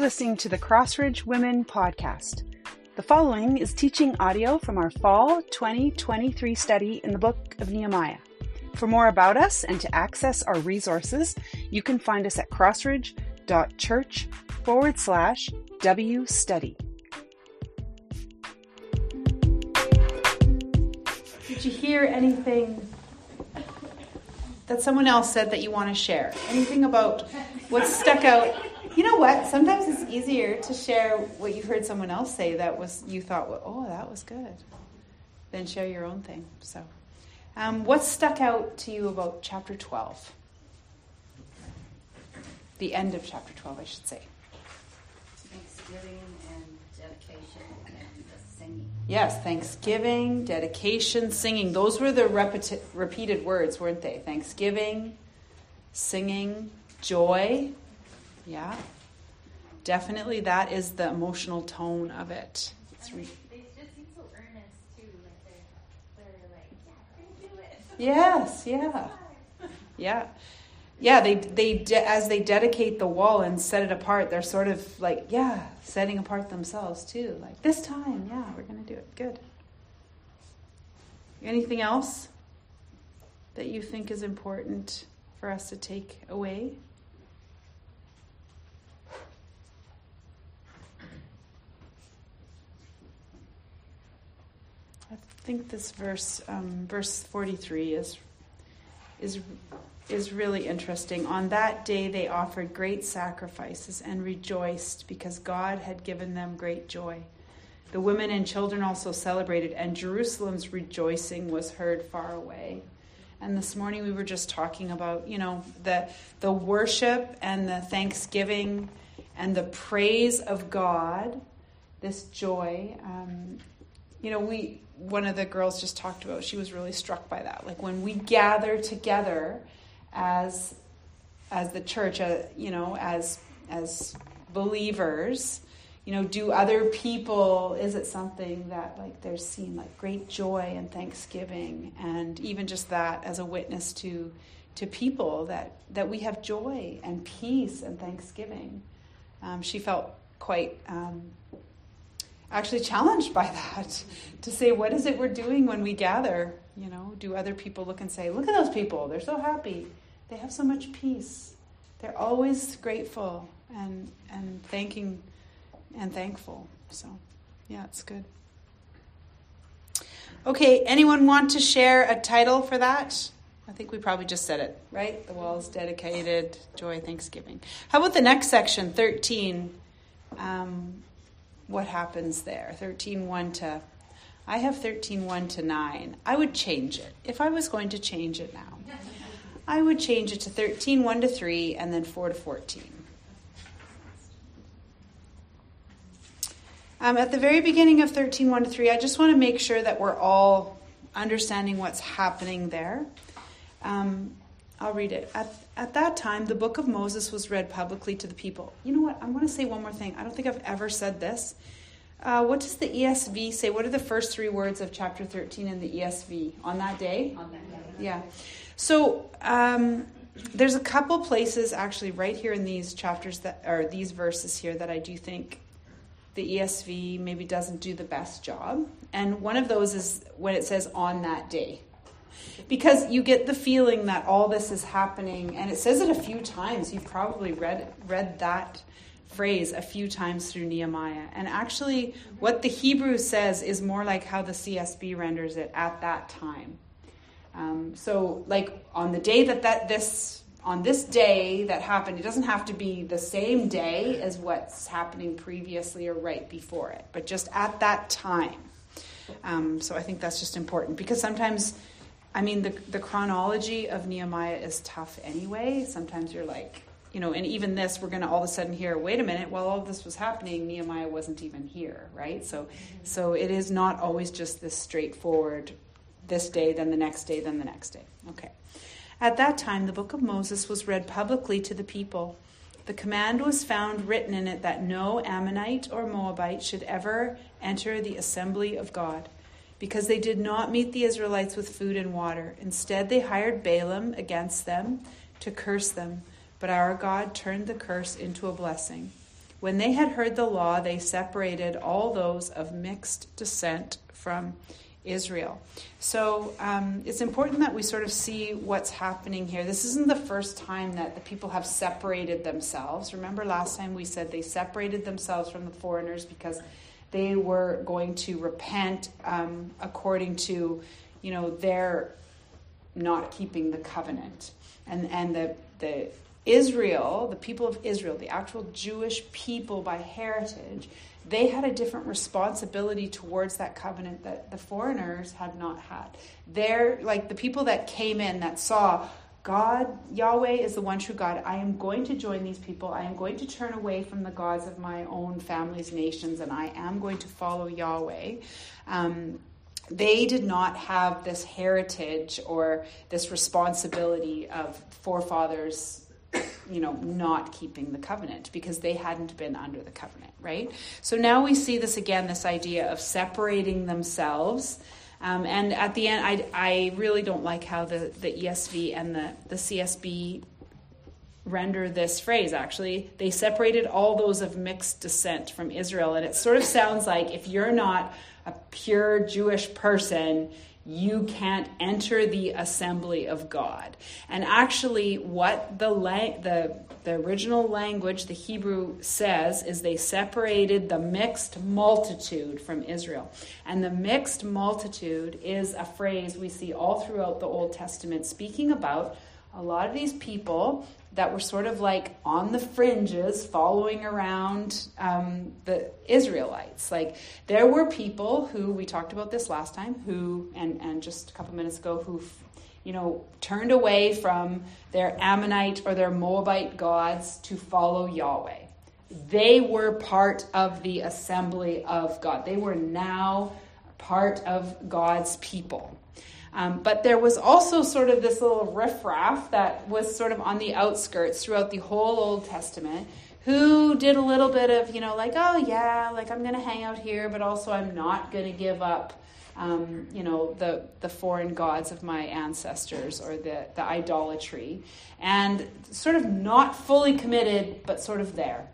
You're listening to the Crossridge Women Podcast. The following is teaching audio from our fall 2023 study in the book of Nehemiah. For more about us and to access our resources, you can find us at crossridge.church forward slash W study. Did you hear anything that someone else said that you want to share? Anything about what stuck out? You know what? Sometimes it's easier to share what you've heard someone else say that was you thought, oh, that was good, than share your own thing. So, um, what stuck out to you about chapter twelve? The end of chapter twelve, I should say. Thanksgiving and dedication and singing. Yes, Thanksgiving, dedication, singing. Those were the repeti- repeated words, weren't they? Thanksgiving, singing, joy. Yeah. Definitely that is the emotional tone of it. It's re- they just seem so earnest too. Like they're, they're like, yeah, we're gonna do it. Yes, yeah. Yeah. Yeah, they they de- as they dedicate the wall and set it apart, they're sort of like, yeah, setting apart themselves too. Like this time, yeah, we're going to do it. Good. Anything else that you think is important for us to take away? I think this verse, um, verse 43, is, is, is really interesting. On that day, they offered great sacrifices and rejoiced because God had given them great joy. The women and children also celebrated, and Jerusalem's rejoicing was heard far away. And this morning we were just talking about, you know, the the worship and the thanksgiving and the praise of God, this joy. Um, you know, we one of the girls just talked about. She was really struck by that. Like when we gather together as as the church, uh, you know, as as believers, you know, do other people? Is it something that like there's seen like great joy and thanksgiving, and even just that as a witness to to people that that we have joy and peace and thanksgiving. Um, she felt quite. Um, actually challenged by that to say what is it we're doing when we gather? You know do other people look and say look at those people they're so happy. They have so much peace. They're always grateful and and thanking and thankful. So yeah it's good. Okay anyone want to share a title for that? I think we probably just said it right? The wall is dedicated joy thanksgiving. How about the next section 13 um, what happens there? 13 1 to i have 13 1 to 9 i would change it. If i was going to change it now i would change it to 13 1 to 3 and then 4 to 14 um, at the very beginning of 13 1 to 3 i just want to make sure that we're all understanding what's happening there. Um, i'll read it at, at that time, the book of Moses was read publicly to the people. You know what? I want to say one more thing. I don't think I've ever said this. Uh, what does the ESV say? What are the first three words of chapter 13 in the ESV? On that day? On that day. Yeah. So um, there's a couple places actually right here in these chapters that or these verses here that I do think the ESV maybe doesn't do the best job. And one of those is when it says on that day because you get the feeling that all this is happening and it says it a few times. You've probably read read that phrase a few times through Nehemiah. And actually what the Hebrew says is more like how the CSB renders it at that time. Um, so like on the day that that this on this day that happened it doesn't have to be the same day as what's happening previously or right before it but just at that time. Um, so I think that's just important because sometimes I mean, the, the chronology of Nehemiah is tough anyway. Sometimes you're like, you know, and even this, we're going to all of a sudden hear, wait a minute, while all this was happening, Nehemiah wasn't even here, right? So, so it is not always just this straightforward, this day, then the next day, then the next day. Okay. At that time, the book of Moses was read publicly to the people. The command was found written in it that no Ammonite or Moabite should ever enter the assembly of God because they did not meet the Israelites with food and water. Instead, they hired Balaam against them to curse them, but our God turned the curse into a blessing. When they had heard the law, they separated all those of mixed descent from Israel. So um, it's important that we sort of see what's happening here. This isn't the first time that the people have separated themselves. Remember last time we said they separated themselves from the foreigners because they were going to repent um, according to, you know, their not keeping the covenant. And, and the, the Israel, the people of Israel, the actual Jewish people by heritage, they had a different responsibility towards that covenant that the foreigners had not had. They're like the people that came in that saw God, Yahweh is the one true God. I am going to join these people. I am going to turn away from the gods of my own family's nations, and I am going to follow Yahweh. Um, they did not have this heritage or this responsibility of forefathers you know, not keeping the covenant because they hadn't been under the covenant, right? So now we see this again, this idea of separating themselves. Um, and at the end, I, I really don't like how the, the ESV and the, the CSB render this phrase actually. They separated all those of mixed descent from Israel. And it sort of sounds like if you're not a pure Jewish person, you can't enter the assembly of God. And actually, what the, the, the original language, the Hebrew, says is they separated the mixed multitude from Israel. And the mixed multitude is a phrase we see all throughout the Old Testament speaking about a lot of these people that were sort of like on the fringes following around um, the Israelites. Like there were people who, we talked about this last time, who, and, and just a couple minutes ago, who, you know, turned away from their Ammonite or their Moabite gods to follow Yahweh. They were part of the assembly of God. They were now part of God's people. Um, but there was also sort of this little riffraff that was sort of on the outskirts throughout the whole Old Testament who did a little bit of, you know, like, oh yeah, like I'm going to hang out here, but also I'm not going to give up. Um, you know the the foreign gods of my ancestors or the the idolatry, and sort of not fully committed, but sort of there.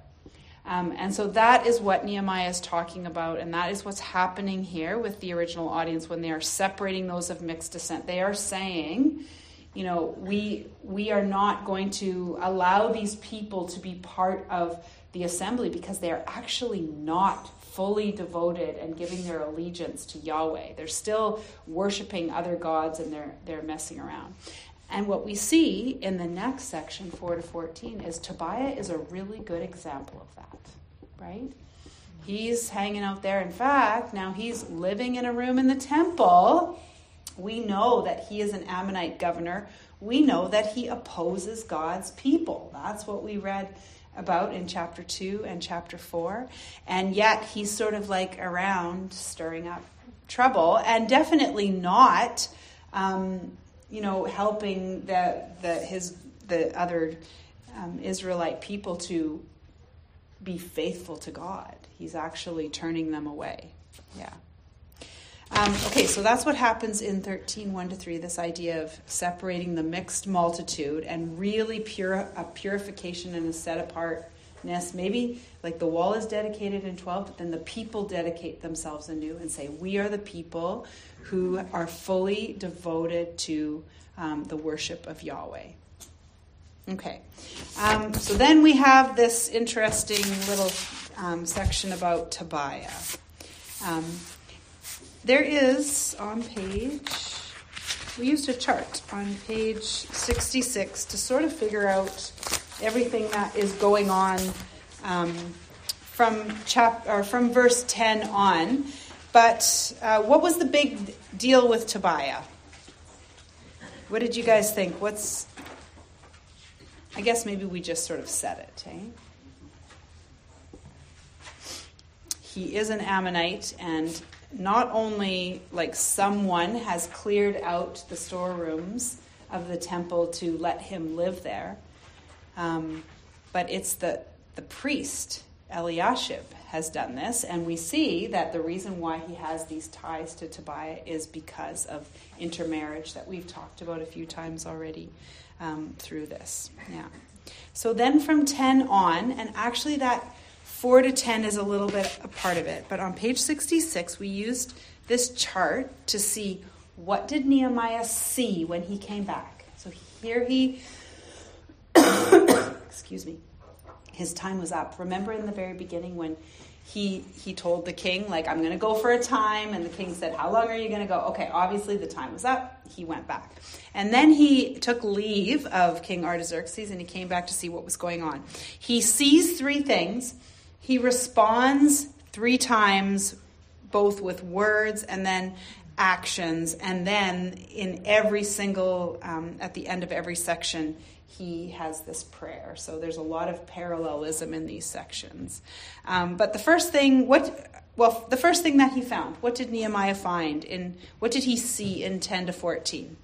Um, and so that is what Nehemiah is talking about, and that is what's happening here with the original audience when they are separating those of mixed descent. They are saying, you know, we we are not going to allow these people to be part of the assembly because they are actually not fully devoted and giving their allegiance to Yahweh. They're still worshiping other gods and they're they're messing around. And what we see in the next section, 4 to 14, is Tobiah is a really good example of that, right? He's hanging out there. In fact, now he's living in a room in the temple. We know that he is an Ammonite governor. We know that he opposes God's people. That's what we read about in chapter 2 and chapter 4. And yet he's sort of like around stirring up trouble and definitely not. Um, you know, helping the, the his the other um, Israelite people to be faithful to God. He's actually turning them away. Yeah. Um, okay, so that's what happens in 13, 1 to 3, this idea of separating the mixed multitude and really pure, a purification and a set apartness. Maybe like the wall is dedicated in 12, but then the people dedicate themselves anew and say, We are the people who are fully devoted to um, the worship of Yahweh. Okay, um, so then we have this interesting little um, section about Tobiah. There is on page, we used a chart on page 66 to sort of figure out everything that is going on um, from chap or from verse 10 on. But uh, what was the big deal with Tobiah? What did you guys think? What's. I guess maybe we just sort of said it, eh? He is an Ammonite, and not only like someone has cleared out the storerooms of the temple to let him live there, um, but it's the, the priest, Eliashib, has done this, and we see that the reason why he has these ties to Tobiah is because of intermarriage that we've talked about a few times already um, through this. Yeah. So then from 10 on, and actually that 4 to 10 is a little bit a part of it. But on page 66, we used this chart to see what did Nehemiah see when he came back. So here he, excuse me, his time was up. Remember in the very beginning when he he told the king like i'm going to go for a time and the king said how long are you going to go okay obviously the time was up he went back and then he took leave of king artaxerxes and he came back to see what was going on he sees three things he responds three times both with words and then actions and then in every single um, at the end of every section he has this prayer. So there's a lot of parallelism in these sections. Um, but the first thing, what well, the first thing that he found, what did Nehemiah find in what did he see in 10 to 14?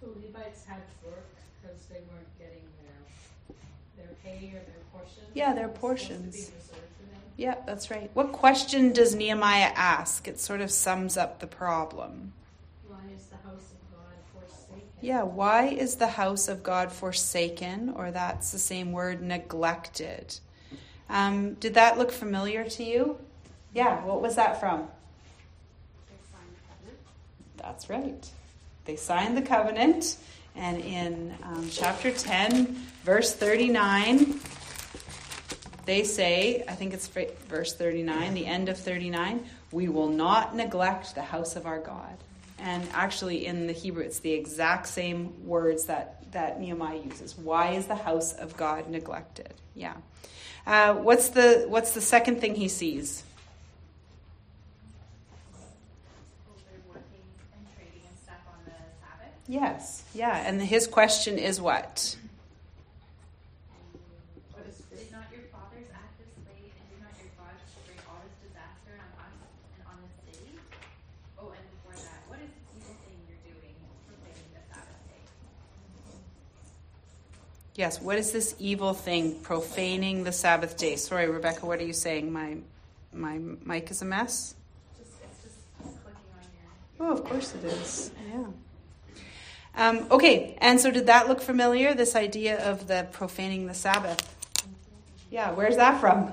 The Levites had work because they weren't getting their their pay or their portions. Yeah, their It was supposed to be portions. Yeah, that's right. What question does Nehemiah ask? It sort of sums up the problem. Why is the house of God forsaken? Yeah, why is the house of God forsaken? Or that's the same word, neglected. Um, did that look familiar to you? Yeah, what was that from? They signed the covenant. That's right. They signed the covenant, and in um, chapter 10, verse 39, they say, I think it's verse 39, the end of 39, we will not neglect the house of our God. And actually, in the Hebrew, it's the exact same words that, that Nehemiah uses. Why is the house of God neglected? Yeah. Uh, what's the what's the second thing he sees? People are working and trading and stuff on the Sabbath. Yes, yeah, and his question is? What is this? Did not your fathers act this way, and did not your God bring all this disaster on us and on this city? Oh, and before that, what is this evil thing you're doing, proclaiming the Sabbath day? Yes, what is this evil thing, profaning the Sabbath day? Sorry, Rebecca, what are you saying? My my mic is a mess? Just it's just clicking on your. Oh, of course it is. Yeah. Um, okay, and so did that look familiar, this idea of the profaning the Sabbath? Yeah, where's that from?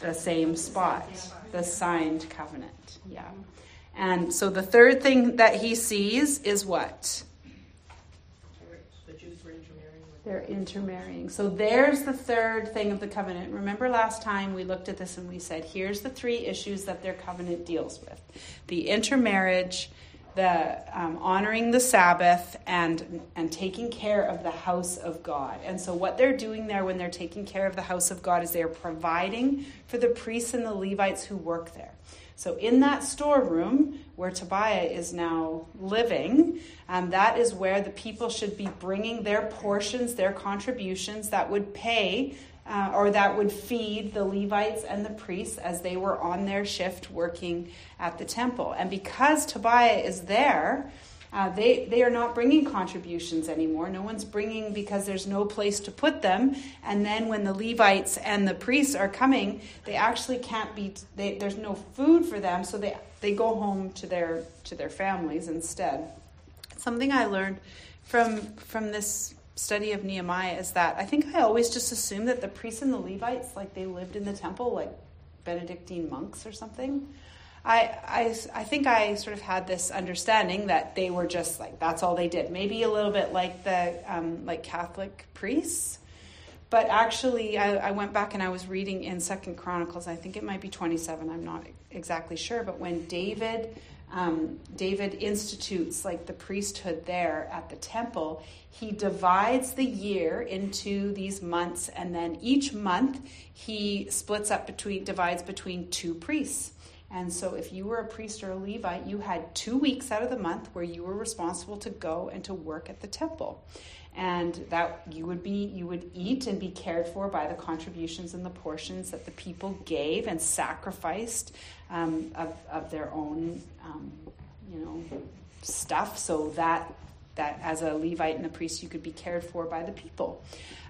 The same spot, the signed covenant. Yeah. And so the third thing that he sees is what? The Jews were intermarrying with. They're intermarrying. So there's the third thing of the covenant. Remember last time we looked at this and we said, here's the three issues that their covenant deals with the intermarriage, the um, honoring the Sabbath, and, and taking care of the house of God. And so, what they're doing there when they're taking care of the house of God is they're providing for the priests and the Levites who work there. So, in that storeroom where Tobiah is now living, um, that is where the people should be bringing their portions, their contributions that would pay uh, or that would feed the Levites and the priests as they were on their shift working at the temple. And because Tobiah is there, uh, they, they are not bringing contributions anymore. No one's bringing because there's no place to put them. And then when the Levites and the priests are coming, they actually can't be. They, there's no food for them, so they they go home to their to their families instead. Something I learned from from this study of Nehemiah is that I think I always just assumed that the priests and the Levites like they lived in the temple like Benedictine monks or something. I, I, I think I sort of had this understanding that they were just like that's all they did. Maybe a little bit like the um, like Catholic priests, but actually I, I went back and I was reading in Second Chronicles. I think it might be twenty seven. I'm not exactly sure, but when David um, David institutes like the priesthood there at the temple, he divides the year into these months, and then each month he splits up between divides between two priests. And so, if you were a priest or a Levite, you had two weeks out of the month where you were responsible to go and to work at the temple. And that you would be, you would eat and be cared for by the contributions and the portions that the people gave and sacrificed um, of, of their own, um, you know, stuff. So that that as a Levite and a priest, you could be cared for by the people.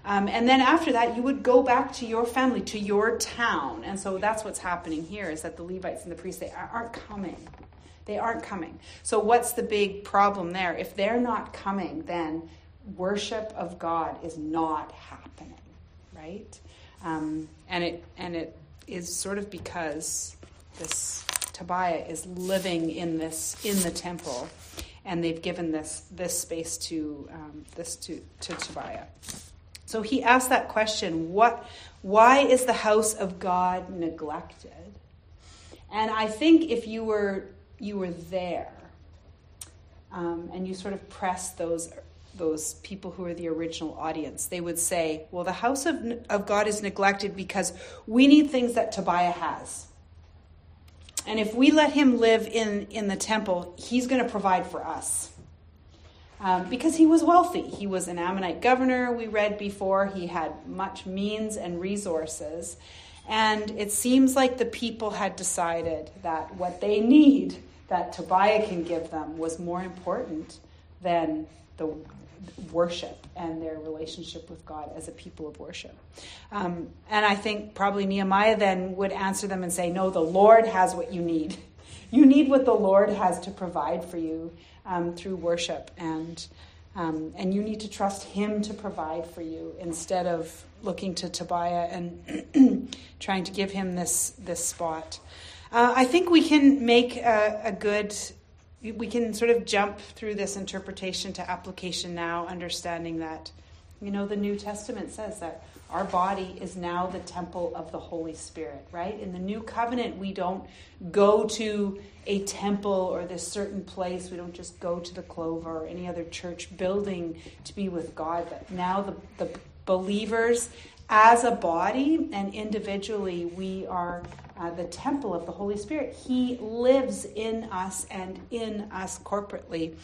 Um, and then after that, you would go back to your family, to your town. And so that's what's happening here is that the Levites and the priests, they aren't coming. They aren't coming. So what's the big problem there? If they're not coming, then worship of God is not happening, right? Um, and it and it is sort of because this Tobiah is living in this in the temple, and they've given this this space to um, this to to Tobiah. So he asked that question: What? Why is the house of God neglected? And I think if you were you were there, um, and you sort of press those those people who are the original audience, they would say, "Well, the house of of God is neglected because we need things that Tobiah has." And if we let him live in, in the temple, he's going to provide for us. Um, because he was wealthy. He was an Ammonite governor, we read before. He had much means and resources. And it seems like the people had decided that what they need, that Tobiah can give them, was more important than the worship and their relationship with God as a people of worship. Um, and I think probably Nehemiah then would answer them and say, No, the Lord has what you need. You need what the Lord has to provide for you um, through worship, and, um, and you need to trust Him to provide for you instead of looking to Tobiah and trying to give him this, this spot. Uh, I think we can make a, a good we can sort of jump through this interpretation to application now, understanding that, you know, the New Testament says that our body is now the temple of the Holy Spirit, right? In the New Covenant, we don't go to a temple or this certain place. We don't just go to the Clover or any other church building to be with God, but now the, the believers as a body and individually, we are uh, the temple of the Holy Spirit. He lives in us and in us corporately.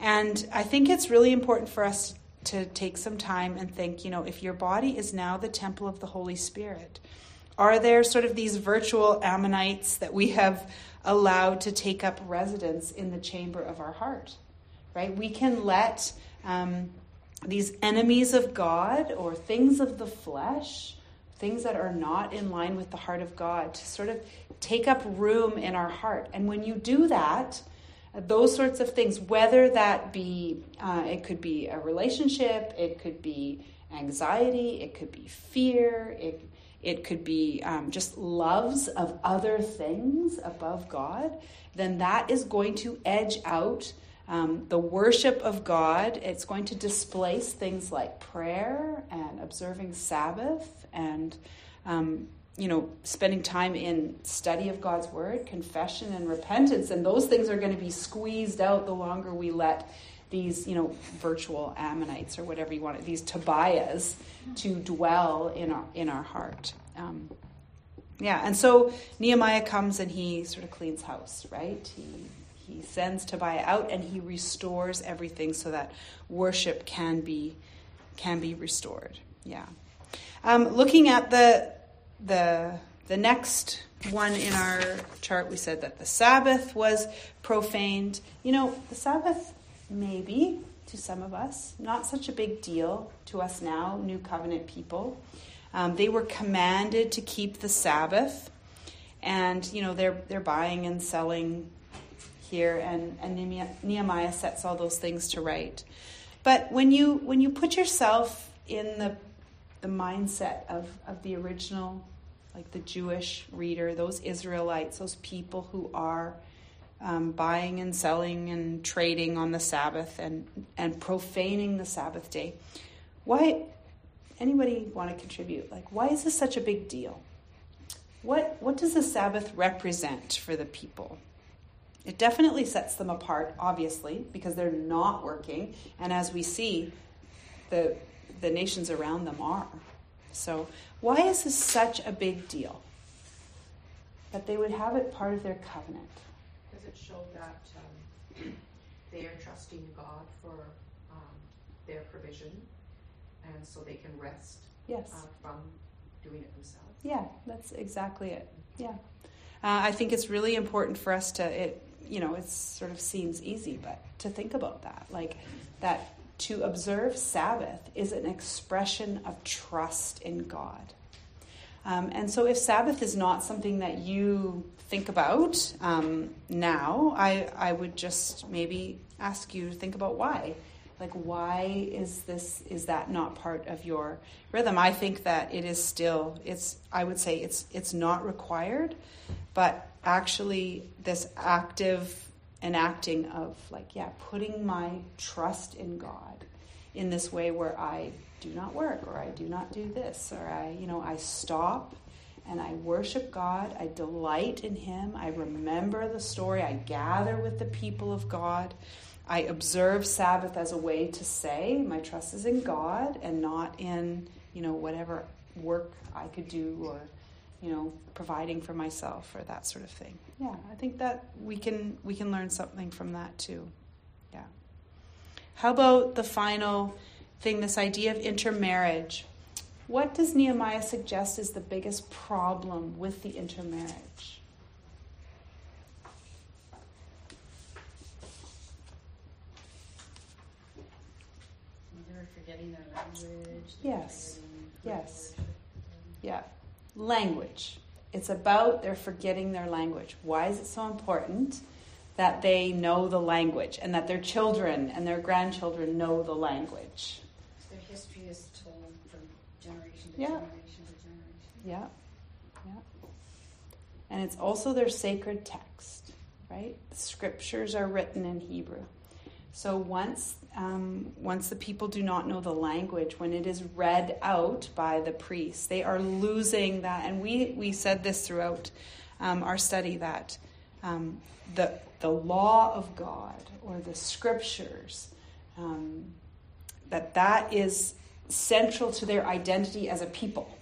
And I think it's really important for us to take some time and think, you know, if your body is now the temple of the Holy Spirit, are there sort of these virtual Ammonites that we have allowed to take up residence in the chamber of our heart? Right? We can let um, these enemies of God or things of the flesh things that are not in line with the heart of God, to sort of take up room in our heart. And when you do that, those sorts of things, whether that be, uh, it could be a relationship, it could be anxiety, it could be fear, it, it could be um, just loves of other things above God, then that is going to edge out um, the worship of God. It's going to displace things like prayer and observing Sabbath and um, you know spending time in study of god's word confession and repentance and those things are going to be squeezed out the longer we let these you know virtual ammonites or whatever you want these tobiahs to dwell in our in our heart um, yeah and so nehemiah comes and he sort of cleans house right he he sends tobiah out and he restores everything so that worship can be can be restored yeah um, looking at the the the next one in our chart, we said that the Sabbath was profaned. You know, the Sabbath maybe to some of us not such a big deal to us now, New Covenant people. Um, they were commanded to keep the Sabbath, and you know they're they're buying and selling here, and and Nehemiah sets all those things to right. But when you when you put yourself in the the mindset of, of the original, like the Jewish reader, those Israelites, those people who are um, buying and selling and trading on the Sabbath and, and profaning the Sabbath day. Why, anybody want to contribute? Like, why is this such a big deal? What, what does the Sabbath represent for the people? It definitely sets them apart, obviously, because they're not working. And as we see, the the nations around them are. So, why is this such a big deal? That they would have it part of their covenant. Because it showed that um, they are trusting God for um, their provision and so they can rest yes. Uh, from doing it themselves? Yeah, that's exactly it. Yeah. Uh, I think it's really important for us to, it, you know, it sort of seems easy, but to think about that. Like that to observe Sabbath is an expression of trust in God. Um, and so, if Sabbath is not something that you think about um, now, I, I would just maybe ask you to think about why. Like, why is this? Is that not part of your rhythm? I think that it is still. It's. I would say it's. It's not required, but actually, this active enacting of like, yeah, putting my trust in God in this way where I do not work or I do not do this or I, you know, I stop and I worship God. I delight in Him. I remember the story. I gather with the people of God. I observe Sabbath as a way to say my trust is in God and not in, you know, whatever work I could do or, you know, providing for myself or that sort of thing. Yeah, I think that we can we can learn something from that too. Yeah. How about the final thing, this idea of intermarriage? What does Nehemiah suggest is the biggest problem with the intermarriage? They were forgetting their language. Yes. Yes. Yeah. Language. It's about they're forgetting their language. Why is it so important that they know the language and that their children and their grandchildren know the language? Their history is told from generation to Yeah. generation to generation. Yeah. Yeah. And it's also their sacred text, right? The scriptures are written in Hebrew. So once um, once the people do not know the language, when it is read out by the priests, they are losing that. And we, we said this throughout um, our study that um, the the law of God or the scriptures um, that that is central to their identity as a people.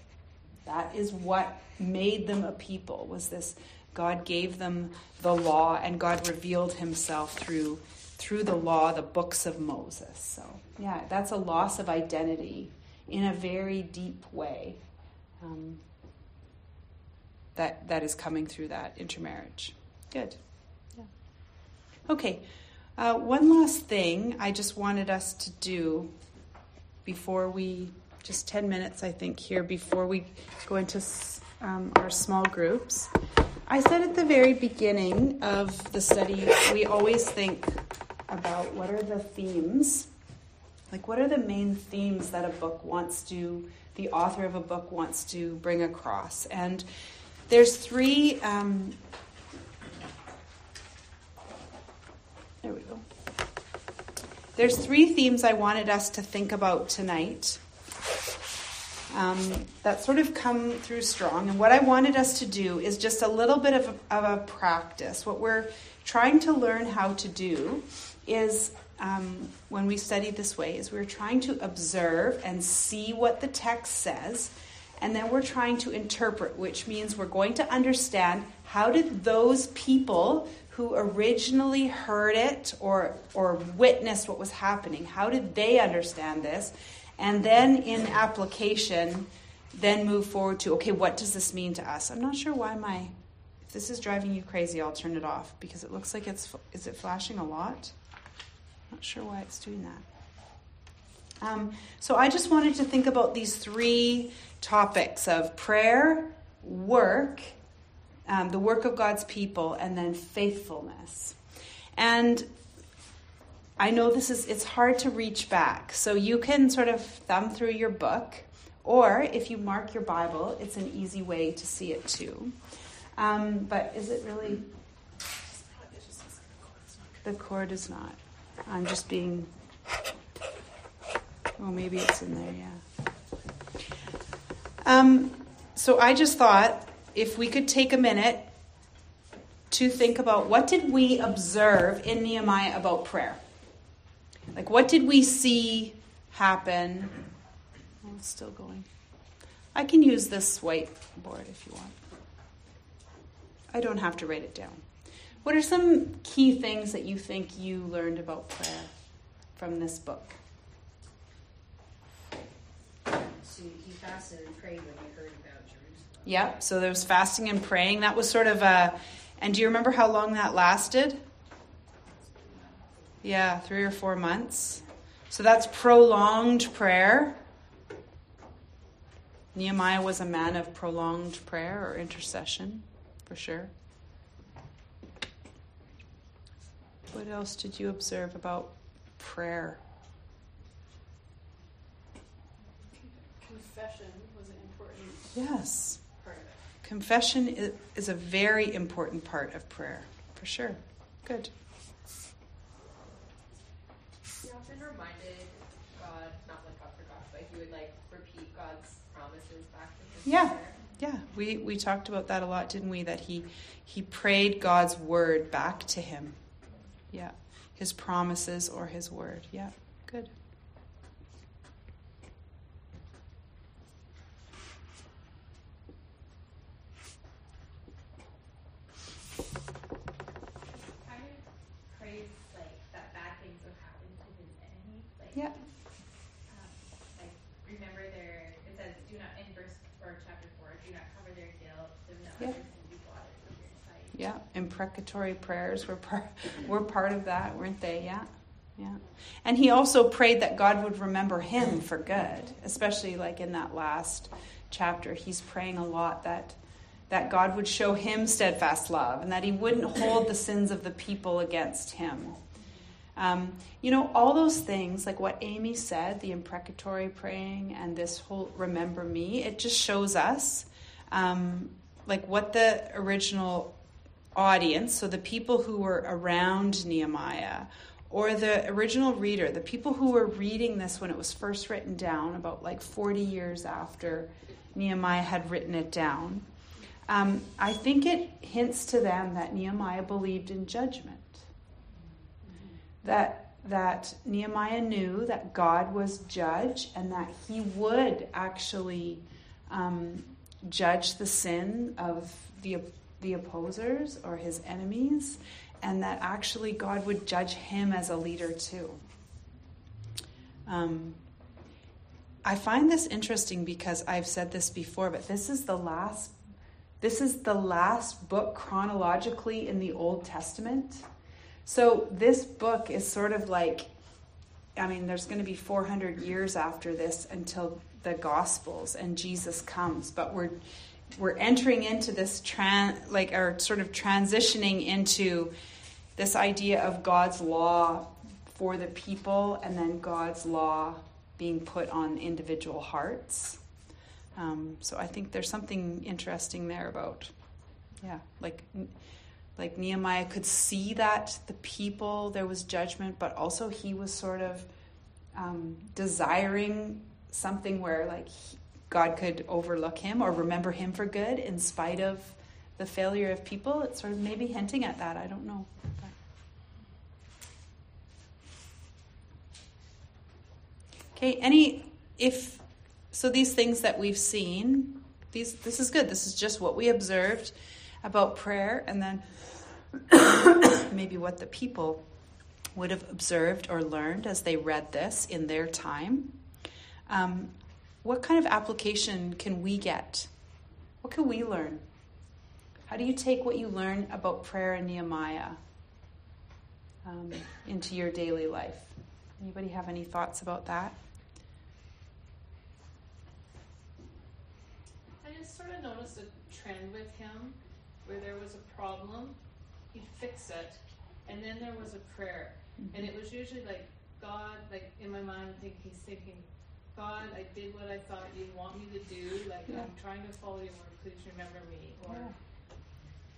That is what made them a people. Was this God gave them the law and God revealed Himself through through the law, the books of Moses. So yeah, that's a loss of identity in a very deep way. Um, that that is coming through that intermarriage. Good. Yeah. Okay. Uh, one last thing I just wanted us to do before we just 10 minutes I think here before we go into um, our small groups. I said at the very beginning of the study we always think about what are the themes like what are the main themes that a book wants to the author of a book wants to bring across? And there's three um, there we go. There's three themes i wanted us to think about tonight um, that sort of come through strong. And what i wanted us to do is just a little bit of a, of a practice what we're trying to learn how to do is um, when we study this way is we're trying to observe and see what the text says and then we're trying to interpret which means we're going to understand how did those people who originally heard it or or witnessed what was happening how did they understand this? And then in application then move forward to okay what does this mean to us? I'm not sure why my if this is driving you crazy i'll turn it off because it looks like it's is it flashing a lot not sure why it's doing that. Um, so I just wanted to think about these three topics of prayer, work, um, the work of God's people, and then faithfulness. And I know this is it's hard to reach back, so you can sort of thumb through your book, or if you mark your Bible, it's an easy way to see it too. Um, but is it really? The cord is not. I'm just being. Oh, maybe it's in there, yeah. Um, so I just thought if we could take a minute to think about what did we observe in Nehemiah about prayer? Like, what did we see happen? Oh, it's still going. I can use this whiteboard if you want. I don't have to write it down. What are some key things that you think you learned about prayer from this book? So he fasted and prayed when he heard about Jerusalem. Yep, so there was fasting and praying. That was sort of a. And do you remember how long that lasted? Yeah, three or four months. So that's prolonged prayer. Nehemiah was a man of prolonged prayer or intercession, for sure. What else did you observe about prayer? Confession was an important yes. part of it. Confession is a very important part of prayer, for sure. Good. He often reminded God, not like God forgot, but he would like repeat God's promises back to him. Yeah. Yeah, we, we talked about that a lot, didn't we? That he he prayed God's word back to him. Yeah. His promises or his word. Yeah. Good. kind of prays like that bad things would happen to his enemies. Like, Yeah. um, like remember their. It says, "Do not in verse or chapter four, do not cover their guilt, so that Yeah. others can be blotted from your sight." Yeah. Imprecatory prayers were part were part of that, weren't they? Yeah. Yeah. And he also prayed that God would remember him for good, especially like in that last chapter. He's praying a lot that that God would show him steadfast love and that he wouldn't hold the sins of the people against him. Um, you know, all those things, like what Amy said, the imprecatory praying and this whole remember me, it just shows us um, like what the original audience, so the people who were around Nehemiah, or the original reader, the people who were reading this when it was first written down, about like 40 years after Nehemiah had written it down, um, I think it hints to them that Nehemiah believed in judgment. That that Nehemiah knew that God was judge and that he would actually um, judge the sin of the the opposers or his enemies, and that actually God would judge him as a leader too. Um, I find this interesting because I've said this before, but this is the last this is the last book chronologically in the Old Testament. So this book is sort of like I mean there's going to be 400 years after this until the gospels and Jesus comes, but we're we're entering into this tran like or sort of transitioning into this idea of God's law for the people and then God's law being put on individual hearts. Um, so I think there's something interesting there about, yeah, like like Nehemiah could see that the people there was judgment, but also he was sort of um, desiring something where like God could overlook him or remember him for good in spite of the failure of people. It's sort of maybe hinting at that. I don't know. Okay, any if so these things that we've seen, these this is good. This is just what we observed about prayer and then maybe what the people would have observed or learned as they read this in their time. Um, what kind of application can we get? What can we learn? How do you take what you learn about prayer and Nehemiah um, into your daily life? Anybody have any thoughts about that? I just sort of noticed a trend with him where there was a problem, he'd fix it, and then there was a prayer. And it was usually like, God, like in my mind, I think he's thinking, God, I did what I thought you'd want me to do. Like, Yeah. I'm trying to follow your word. Please remember me. Or Yeah.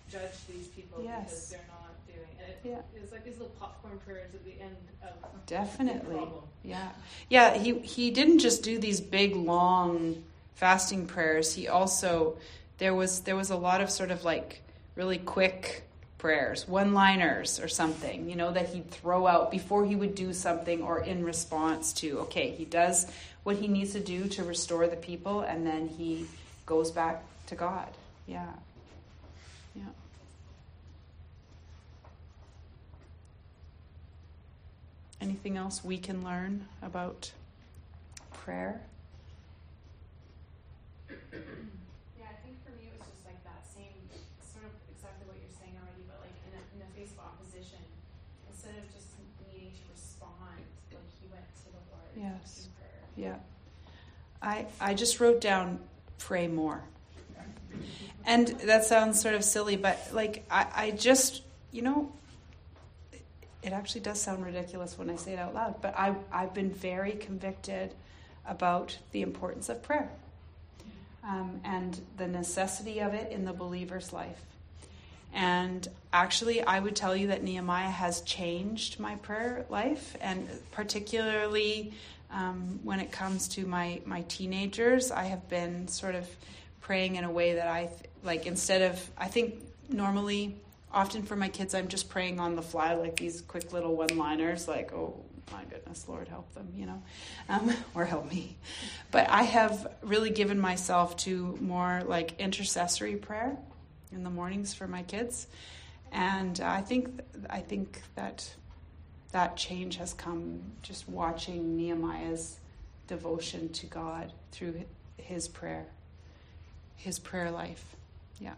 judge these people Yes. because they're not doing it. it Yeah. It's like these little popcorn prayers at the end of Definitely. problem. Yeah. Yeah, he he didn't just do these big long fasting prayers. He also there was there was a lot of sort of like really quick prayers, one-liners or something, you know, that he'd throw out before he would do something or in response to, okay, he does what he needs to do to restore the people and then he goes back to God. Yeah. Yeah. Anything else we can learn about prayer? Yeah, I think for me it was just like that same sort of exactly what you're saying already, but like in a, in the face of opposition, instead of just needing to respond, like he went to the Lord Yes. Yeah. I I just wrote down pray more. And that sounds sort of silly, but like I, I just you know it actually does sound ridiculous when I say it out loud, but I I've been very convicted about the importance of prayer um, and the necessity of it in the believer's life. And actually, I would tell you that Nehemiah has changed my prayer life, and particularly um, when it comes to my, my teenagers, I have been sort of praying in a way that I th- like instead of, I think normally, often for my kids, I'm just praying on the fly, like these quick little one liners, like, oh, my goodness, Lord, help them, you know, um, or help me. But I have really given myself to more like intercessory prayer in the mornings for my kids, and I think I think that that change has come just watching Nehemiah's devotion to God through his prayer, his prayer life. Yeah.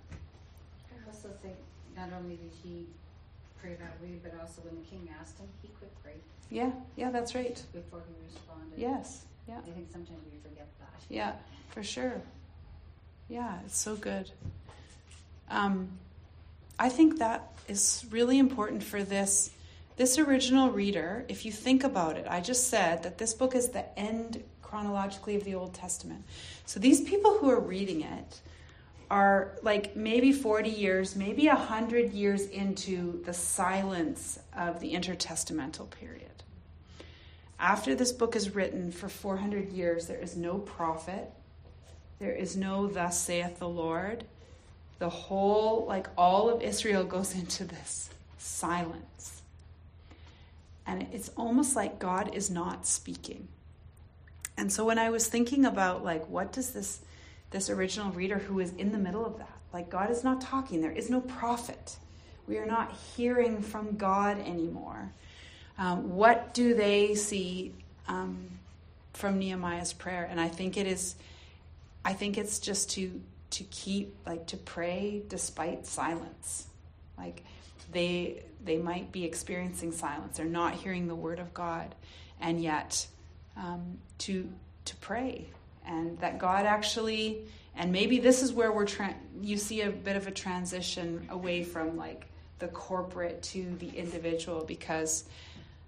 I also think not only did he pray that way, but also when the king asked him, he could pray Yeah, yeah, that's right. before he responded. Yes, yeah. I think sometimes we forget that. Yeah, for sure. Yeah, it's so good. Um, I think that is really important for this this original reader. If you think about it, I just said that this book is the end chronologically of the Old Testament. So these people who are reading it are like maybe 40 years, maybe 100 years into the silence of the intertestamental period. After this book is written for 400 years, there is no prophet, there is no thus saith the Lord. The whole, like all of Israel, goes into this silence. And it's almost like God is not speaking. And so when I was thinking about like what does this this original reader who is in the middle of that, like God is not talking, there is no prophet. We are not hearing from God anymore. Um, what do they see um, from Nehemiah's prayer? And I think it is, I think it's just to to keep like to pray despite silence. Like they they might be experiencing silence; they're not hearing the word of God, and yet um, to to pray and that God actually and maybe this is where we're tra- you see a bit of a transition away from like the corporate to the individual because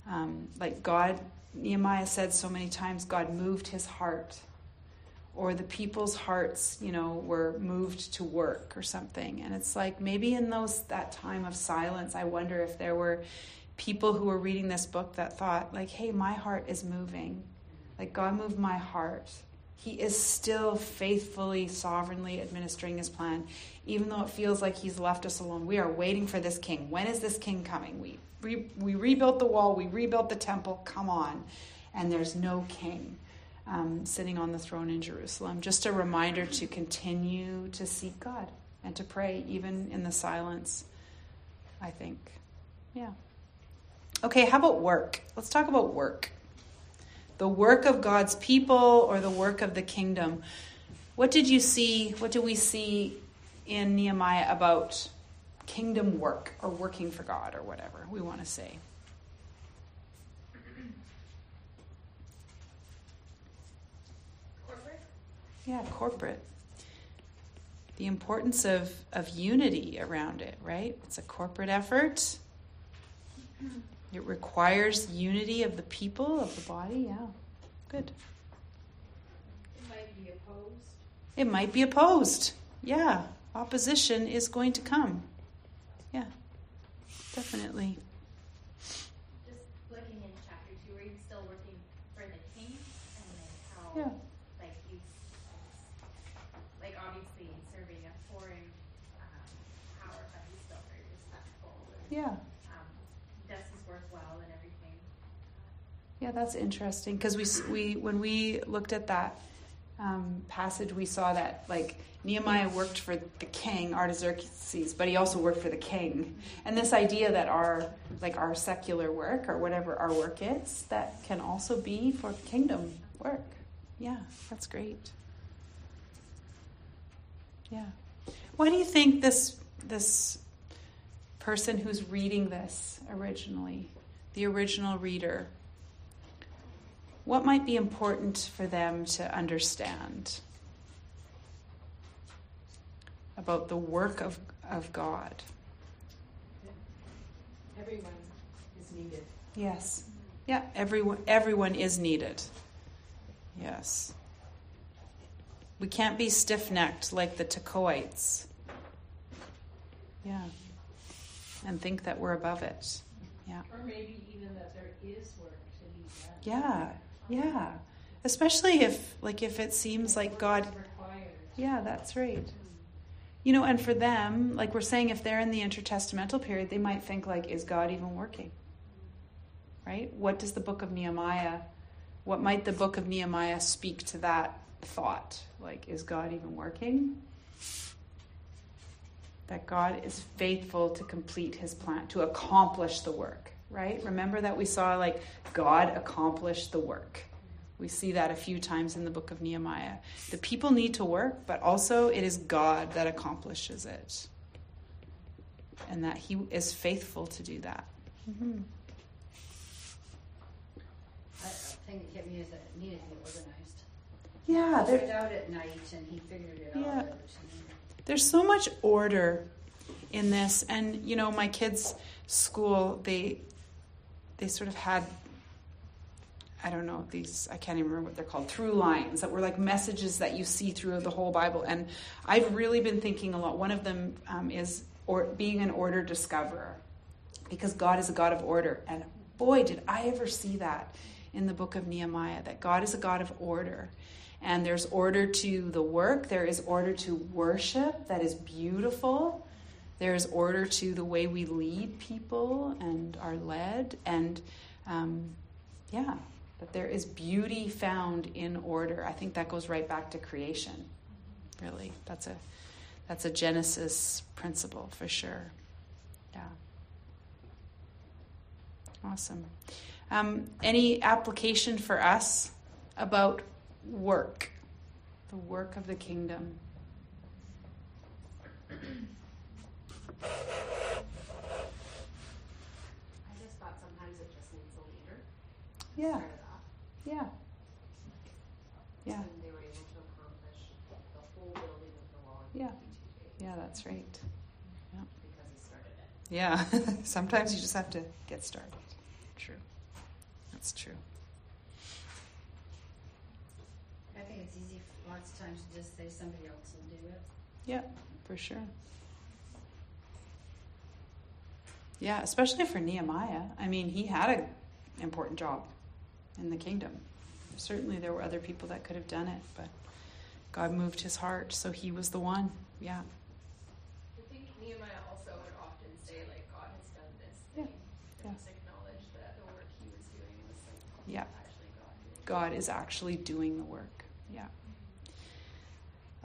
um, like God Nehemiah said so many times God moved his heart or the people's hearts you know were moved to work or something and it's like maybe in those that time of silence I wonder if there were people who were reading this book that thought like hey my heart is moving like God moved my heart. He is still faithfully, sovereignly administering his plan, even though it feels like he's left us alone. We are waiting for this king. When is this king coming? We, re- we rebuilt the wall, we rebuilt the temple. Come on. And there's no king um, sitting on the throne in Jerusalem. Just a reminder to continue to seek God and to pray, even in the silence, I think. Yeah. Okay, how about work? Let's talk about work the work of God's people or the work of the kingdom. What did you see? What do we see in Nehemiah about kingdom work or working for God or whatever we want to say? Yeah, corporate. The importance of, of unity around it, right? It's a corporate effort. It requires unity of the people, of the body. Yeah, good. It might be opposed. It might be opposed. Yeah, opposition is going to come. Yeah, definitely. Just looking in chapter two, where he's still working for the king, and then how, Yeah. like, he's, like, obviously serving a foreign um, power, but he's still very respectful and Yeah, um, does his work and everything. yeah, that's interesting because we we when we looked at that um, passage, we saw that like Nehemiah worked for the king Artaxerxes, but he also worked for the king. And this idea that our like our secular work or whatever our work is, that can also be for kingdom work. Yeah, that's great. Yeah. Why do you think this this person who's reading this originally, the original reader, what might be important for them to understand about the work of, of God? Everyone is needed. Yes. Yeah, everyone everyone is needed. Yes. We can't be stiff necked like the Tekoites. Yeah. And think that we're above it. Yeah. Or maybe even that there is work to be done. Yeah. Yeah. Especially if like if it seems like God. Yeah, that's right. You know, and for them, like we're saying, if they're in the intertestamental period, they might think like, is God even working? Right? What does the book of Nehemiah, what might the book of Nehemiah speak to that thought? Like, is God even working? That God is faithful to complete his plan, to accomplish the work, right? Remember that we saw like God accomplished the work. We see that a few times in the book of Nehemiah. The people need to work, but also it is God that accomplishes it. And that He is faithful to do that. Mm-hmm. I, I think it hit me is that it needed to be organized. Yeah, He there, out at night and he figured it Yeah. all out. There's so much order in this. And, you know, my kids' school, they, they sort of had I don't know these I can't even remember what they're called through lines that were like messages that you see through the whole Bible. And I've really been thinking a lot. One of them um, is or being an order discoverer because God is a God of order. And boy did I ever see that in the book of Nehemiah that God is a God of order and there's order to the work there is order to worship that is beautiful there is order to the way we lead people and are led and um, yeah that there is beauty found in order. I think that goes right back to creation. Really, that's a that's a Genesis principle for sure. Yeah. Awesome. Um, any application for us about work, the work of the kingdom? I just thought sometimes it just needs a leader. Yeah. Start it off. Yeah. Yeah. And they were able to accomplish the whole building of the wall Yeah. 52. Yeah, that's right. Because he started it. Yeah. Sometimes you just have to get started. True. That's true. I think it's easy lots of times to just say somebody else will do it. Yeah, for sure. Yeah, especially for Nehemiah. I mean, he had an important job in the kingdom. Certainly, there were other people that could have done it, but God moved his heart, so he was the one. Yeah, I think Nehemiah also would often say, like, God has done this Yeah, thing. yeah. And just acknowledge that the work he was doing was like Yeah. actually God doing. God is actually doing the work. Yeah.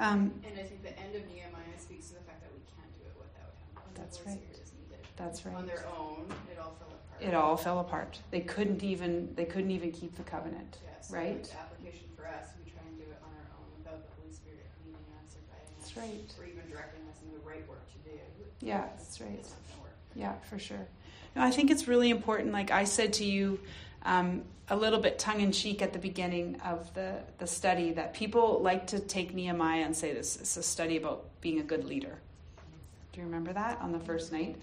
Um, And I think the end of Nehemiah speaks to the fact that we can't do it without him. And That's the right. Spirit is needed. that's right. On their own, it all fell apart. It all fell apart. They couldn't even. They couldn't even keep the covenant. Yes. right? The application for us, we try and do it on our own without the Holy Spirit leading us or guiding us. That's right. Or even directing us in the right work to do. Yeah, that's right. It's not gonna work. Yeah, for sure. No, I think it's really important. Like I said to you um, a little bit tongue in cheek at the beginning of the, the study, that people like to take Nehemiah and say this is a study about being a good leader. Do you remember that on the first night?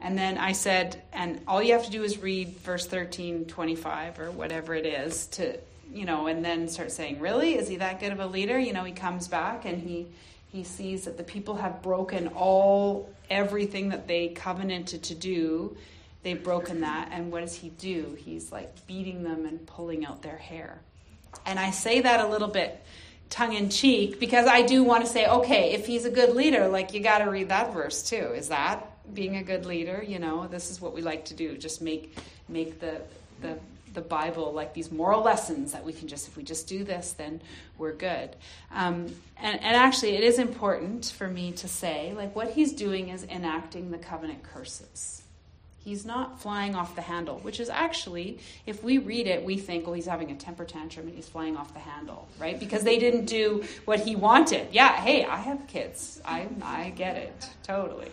And then I said, and all you have to do is read verse 13, 25, or whatever it is to, you know, and then start saying, really? Is he that good of a leader? You know, he comes back and he, he sees that the people have broken all, everything that they covenanted to do. They've broken that. And what does he do? He's like beating them and pulling out their hair. And I say that a little bit tongue in cheek because I do want to say, okay, if he's a good leader, like you got to read that verse too. Is that being a good leader? You know, this is what we like to do. Just make make the the the Bible like these moral lessons that we can just if we just do this, then we're good. Um, and, and actually, it is important for me to say, like what he's doing is enacting the covenant curses. He's not flying off the handle, which is actually, if we read it, we think, oh, he's having a temper tantrum and he's flying off the handle, right? Because they didn't do what he wanted. Yeah, hey, I have kids. I, I get it, totally.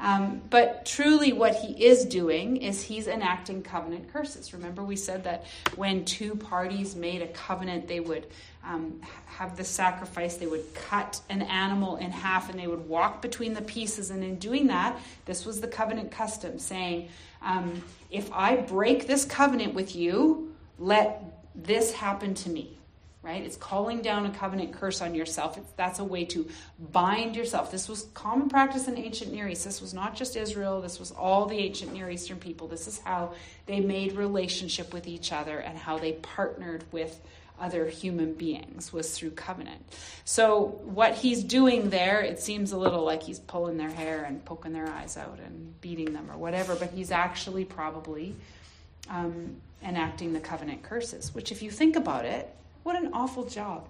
Um, but truly, what he is doing is he's enacting covenant curses. Remember, we said that when two parties made a covenant, they would um, have the sacrifice, they would cut an animal in half and they would walk between the pieces. And in doing that, this was the covenant custom saying, um, if I break this covenant with you, let this happen to me. Right? It's calling down a covenant curse on yourself. It's, that's a way to bind yourself. This was common practice in ancient Near East. This was not just Israel, this was all the ancient Near Eastern people. This is how they made relationship with each other and how they partnered with other human beings was through covenant. So what he's doing there, it seems a little like he's pulling their hair and poking their eyes out and beating them or whatever, but he's actually probably um, enacting the covenant curses, which if you think about it, what an awful job.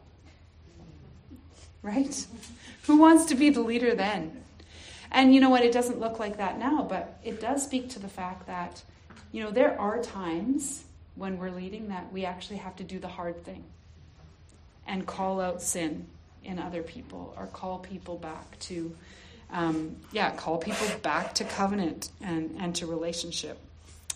Right? Who wants to be the leader then? And you know what? It doesn't look like that now, but it does speak to the fact that, you know, there are times when we're leading that we actually have to do the hard thing and call out sin in other people or call people back to, um, yeah, call people back to covenant and, and to relationship.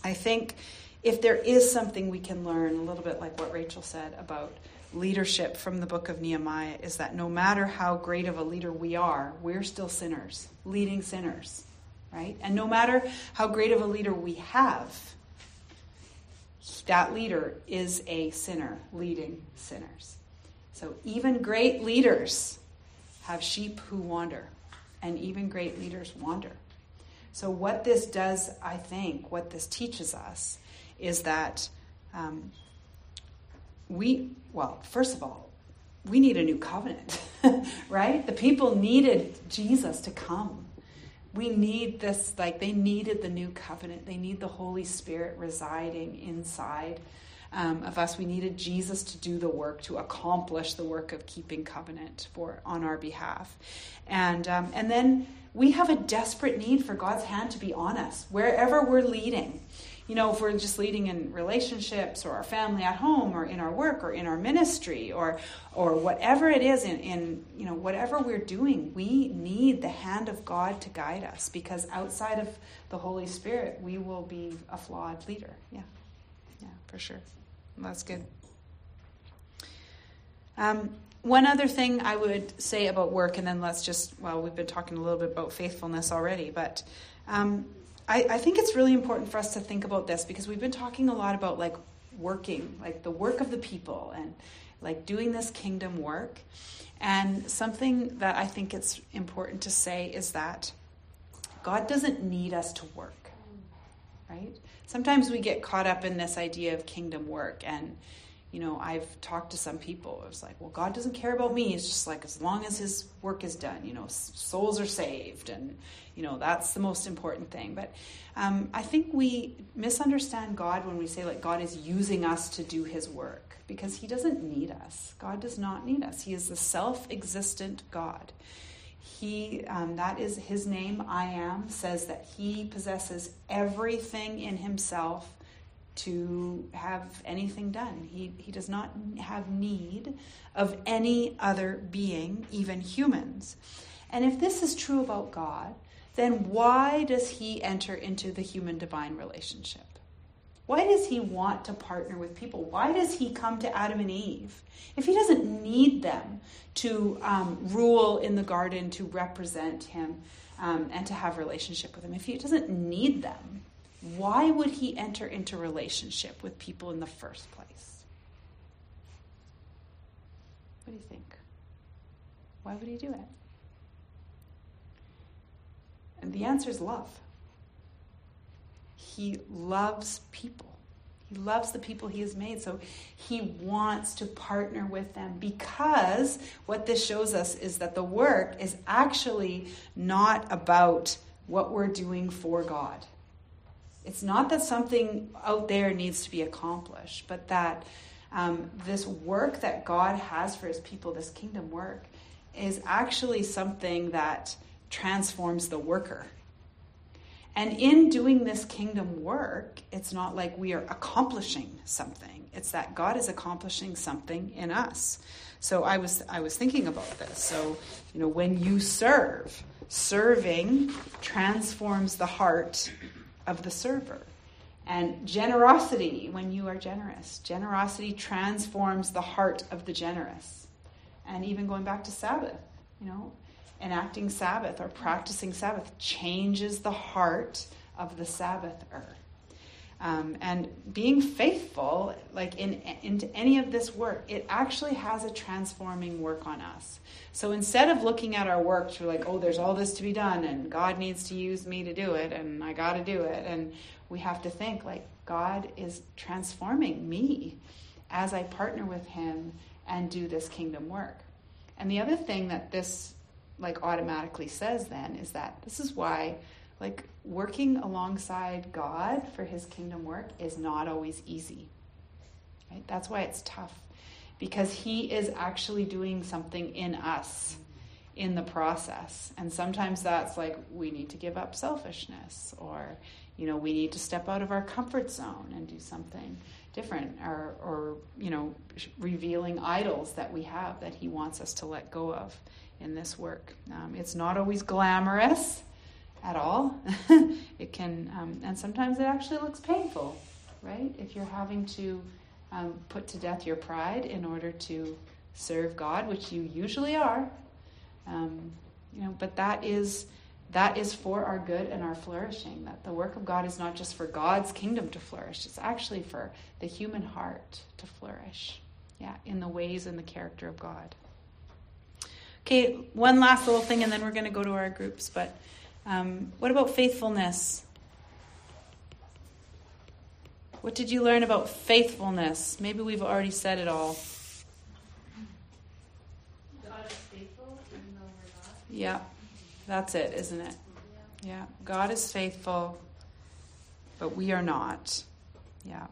I think if there is something we can learn, a little bit like what Rachel said about leadership from the book of Nehemiah, is that no matter how great of a leader we are, we're still sinners, leading sinners, right? And no matter how great of a leader we have, that leader is a sinner leading sinners. So even great leaders have sheep who wander, and even great leaders wander. So, what this does, I think, what this teaches us is that um, we, well, first of all, we need a new covenant, right? The people needed Jesus to come. We need this, like, they needed the new covenant. They need the Holy Spirit residing inside um, of us. We needed Jesus to do the work, to accomplish the work of keeping covenant for on our behalf. And, um, and then we have a desperate need for God's hand to be on us wherever we're leading you know, if we're just leading in relationships or our family at home or in our work or in our ministry or or whatever it is in, in you know, whatever we're doing, we need the hand of God to guide us because outside of the Holy Spirit, we will be a flawed leader. Yeah. Yeah, for sure. That's good. Um, one other thing I would say about work, and then let's just, well, we've been talking a little bit about faithfulness already, but um, I, I think it's really important for us to think about this because we've been talking a lot about like working, like the work of the people and like doing this kingdom work. And something that I think it's important to say is that God doesn't need us to work, right? Sometimes we get caught up in this idea of kingdom work and you know, I've talked to some people. It's like, well, God doesn't care about me. It's just like as long as His work is done, you know, souls are saved, and you know that's the most important thing. But um, I think we misunderstand God when we say like God is using us to do His work because He doesn't need us. God does not need us. He is the self-existent God. He um, that is His name. I am says that He possesses everything in Himself to have anything done. He, he does not have need of any other being, even humans. And if this is true about God, then why does he enter into the human divine relationship? Why does he want to partner with people? Why does he come to Adam and Eve? If he doesn't need them to um, rule in the garden, to represent him, um, and to have relationship with him, if he doesn't need them, why would he enter into relationship with people in the first place? What do you think? Why would he do it? And the answer is love. He loves people. He loves the people he has made. So he wants to partner with them because what this shows us is that the work is actually not about what we're doing for God. It's not that something out there needs to be accomplished, but that um, this work that God has for his people, this kingdom work, is actually something that transforms the worker. And in doing this kingdom work, it's not like we are accomplishing something. It's that God is accomplishing something in us. So I was I was thinking about this. So, you know, when you serve, serving transforms the heart of the server. And generosity, when you are generous, generosity transforms the heart of the generous. And even going back to Sabbath, you know, enacting Sabbath or practicing Sabbath changes the heart of the Sabbather. Um, and being faithful, like in into any of this work, it actually has a transforming work on us. So instead of looking at our work to like, oh, there's all this to be done, and God needs to use me to do it, and I got to do it, and we have to think like God is transforming me as I partner with Him and do this kingdom work. And the other thing that this like automatically says then is that this is why like working alongside God for his kingdom work is not always easy. Right? That's why it's tough because he is actually doing something in us in the process. And sometimes that's like we need to give up selfishness or you know, we need to step out of our comfort zone and do something different or or you know, revealing idols that we have that he wants us to let go of in this work. Um, it's not always glamorous at all. it can, um, and sometimes it actually looks painful, right? If you're having to um, put to death your pride in order to serve God, which you usually are, um, you know, but that is that is for our good and our flourishing. That the work of God is not just for God's kingdom to flourish; it's actually for the human heart to flourish. Yeah, in the ways and the character of God. Okay, one last little thing, and then we're going to go to our groups. But um, what about faithfulness? What did you learn about faithfulness? Maybe we've already said it all. God is faithful even though we're not. Yeah, that's it, isn't it? Yeah, God is faithful, but we are not. Yeah.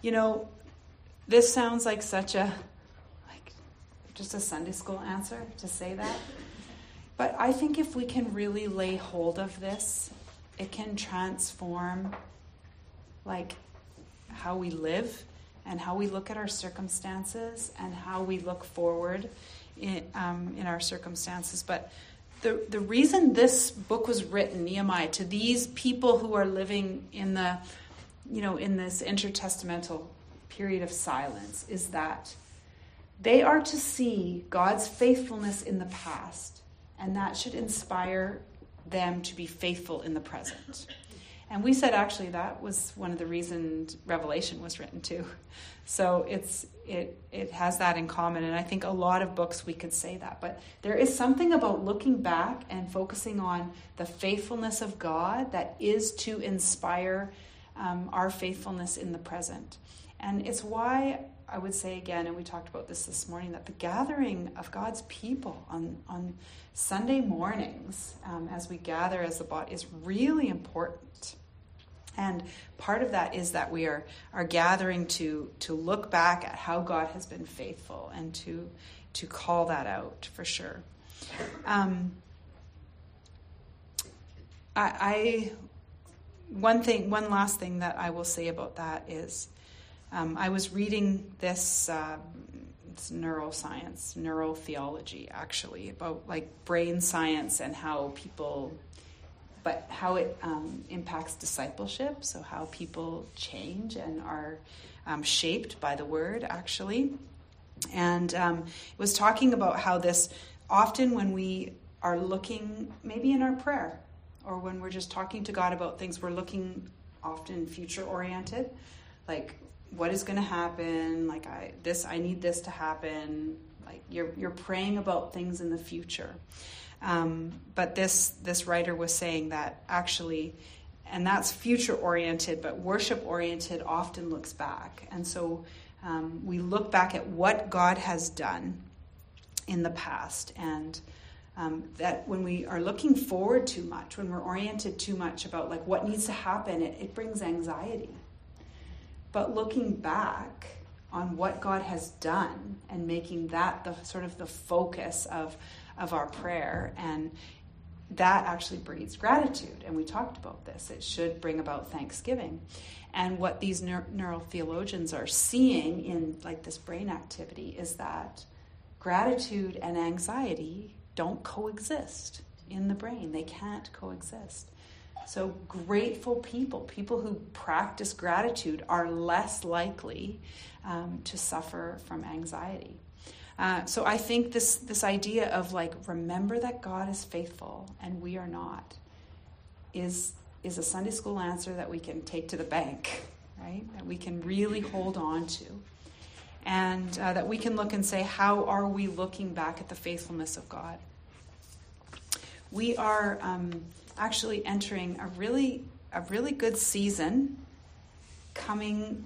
You know, this sounds like such a like just a Sunday school answer to say that. But I think if we can really lay hold of this, it can transform like how we live and how we look at our circumstances and how we look forward in, um, in our circumstances. But the, the reason this book was written, Nehemiah, to these people who are living in the, you know, in this intertestamental period of silence is that they are to see God's faithfulness in the past and that should inspire them to be faithful in the present. And we said actually that was one of the reasons Revelation was written too. So it's it it has that in common and I think a lot of books we could say that. But there is something about looking back and focusing on the faithfulness of God that is to inspire um, our faithfulness in the present. And it's why I would say again, and we talked about this this morning, that the gathering of God's people on, on Sunday mornings um, as we gather as a body is really important. And part of that is that we are, are gathering to, to look back at how God has been faithful and to, to call that out for sure. Um, I, I one thing, one last thing that I will say about that is um, I was reading this, uh, it's neuroscience, neurotheology, actually, about like brain science and how people, but how it um, impacts discipleship. So how people change and are um, shaped by the word, actually. And um, it was talking about how this often when we are looking, maybe in our prayer, or when we're just talking to God about things, we're looking often future oriented, like what is going to happen? Like i this i need this to happen. Like you're you're praying about things in the future. Um, but this this writer was saying that actually and that's future oriented but worship oriented often looks back. And so um, we look back at what god has done in the past and um, that when we are looking forward too much when we're oriented too much about like what needs to happen it, it brings anxiety but looking back on what God has done and making that the sort of the focus of, of our prayer and that actually breeds gratitude. And we talked about this. It should bring about thanksgiving. And what these neur- theologians are seeing in like this brain activity is that gratitude and anxiety don't coexist in the brain. They can't coexist so, grateful people, people who practice gratitude, are less likely um, to suffer from anxiety. Uh, so, I think this, this idea of like, remember that God is faithful and we are not, is is a Sunday school answer that we can take to the bank, right? That we can really hold on to. And uh, that we can look and say, how are we looking back at the faithfulness of God? We are um, actually entering a really, a really good season coming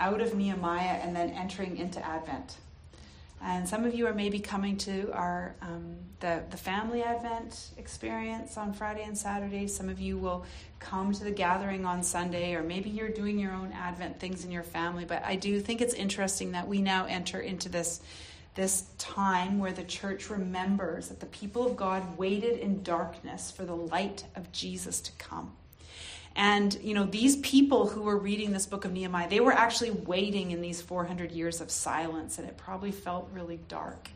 out of Nehemiah and then entering into Advent. And some of you are maybe coming to our um, the the family Advent experience on Friday and Saturday. Some of you will come to the gathering on Sunday, or maybe you're doing your own Advent things in your family. But I do think it's interesting that we now enter into this this time where the church remembers that the people of God waited in darkness for the light of Jesus to come. And, you know, these people who were reading this book of Nehemiah, they were actually waiting in these 400 years of silence, and it probably felt really dark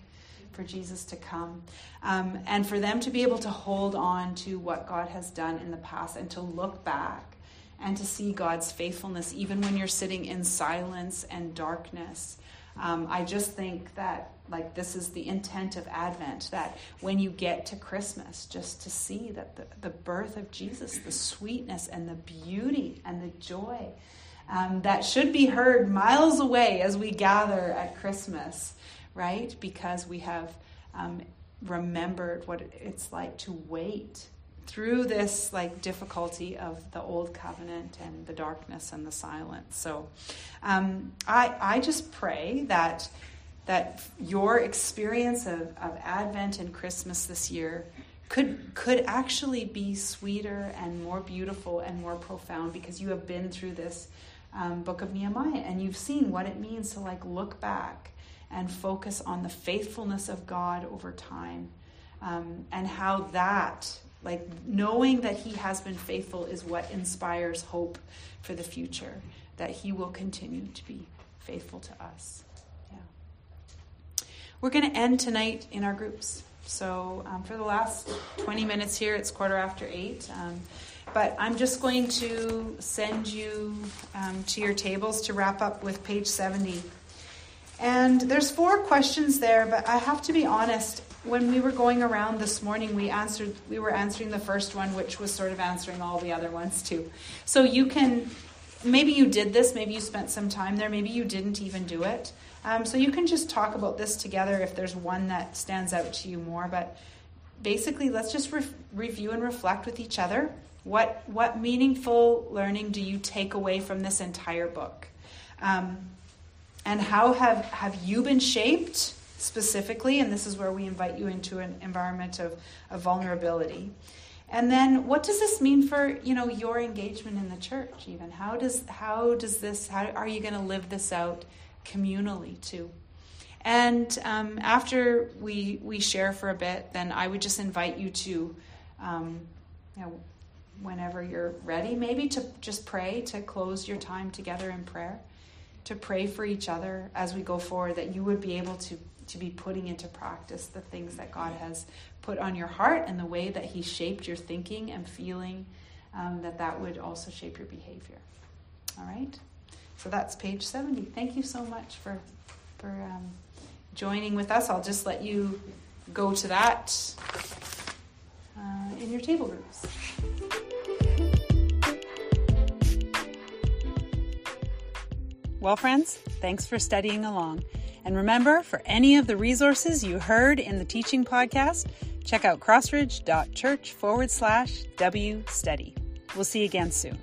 for Jesus to come. Um, and for them to be able to hold on to what God has done in the past and to look back and to see God's faithfulness, even when you're sitting in silence and darkness. Um, I just think that like this is the intent of Advent that when you get to Christmas, just to see that the, the birth of Jesus, the sweetness and the beauty and the joy um, that should be heard miles away as we gather at Christmas, right? Because we have um, remembered what it's like to wait through this like difficulty of the old covenant and the darkness and the silence. So um, I, I just pray that that your experience of, of Advent and Christmas this year could could actually be sweeter and more beautiful and more profound because you have been through this um, book of Nehemiah and you've seen what it means to like look back and focus on the faithfulness of God over time um, and how that like knowing that he has been faithful is what inspires hope for the future that he will continue to be faithful to us Yeah. we're going to end tonight in our groups. So um, for the last 20 minutes here, it's quarter after eight. Um, but I'm just going to send you um, to your tables to wrap up with page 70. And there's four questions there, but I have to be honest. When we were going around this morning, we answered. We were answering the first one, which was sort of answering all the other ones too. So you can, maybe you did this, maybe you spent some time there, maybe you didn't even do it. Um, so you can just talk about this together if there's one that stands out to you more. But basically, let's just re- review and reflect with each other. What what meaningful learning do you take away from this entire book? Um, and how have have you been shaped specifically? And this is where we invite you into an environment of, of vulnerability. And then what does this mean for, you know, your engagement in the church even? How does how does this how are you going to live this out communally too. And um, after we we share for a bit, then I would just invite you to, um, you know, whenever you're ready, maybe to just pray to close your time together in prayer, to pray for each other as we go forward, that you would be able to to be putting into practice the things that God has put on your heart and the way that He shaped your thinking and feeling. Um, that that would also shape your behavior. All right. So that's page 70. Thank you so much for, for um, joining with us. I'll just let you go to that uh, in your table groups. Well, friends, thanks for studying along. And remember, for any of the resources you heard in the teaching podcast, check out crossridge.church forward slash W study. We'll see you again soon.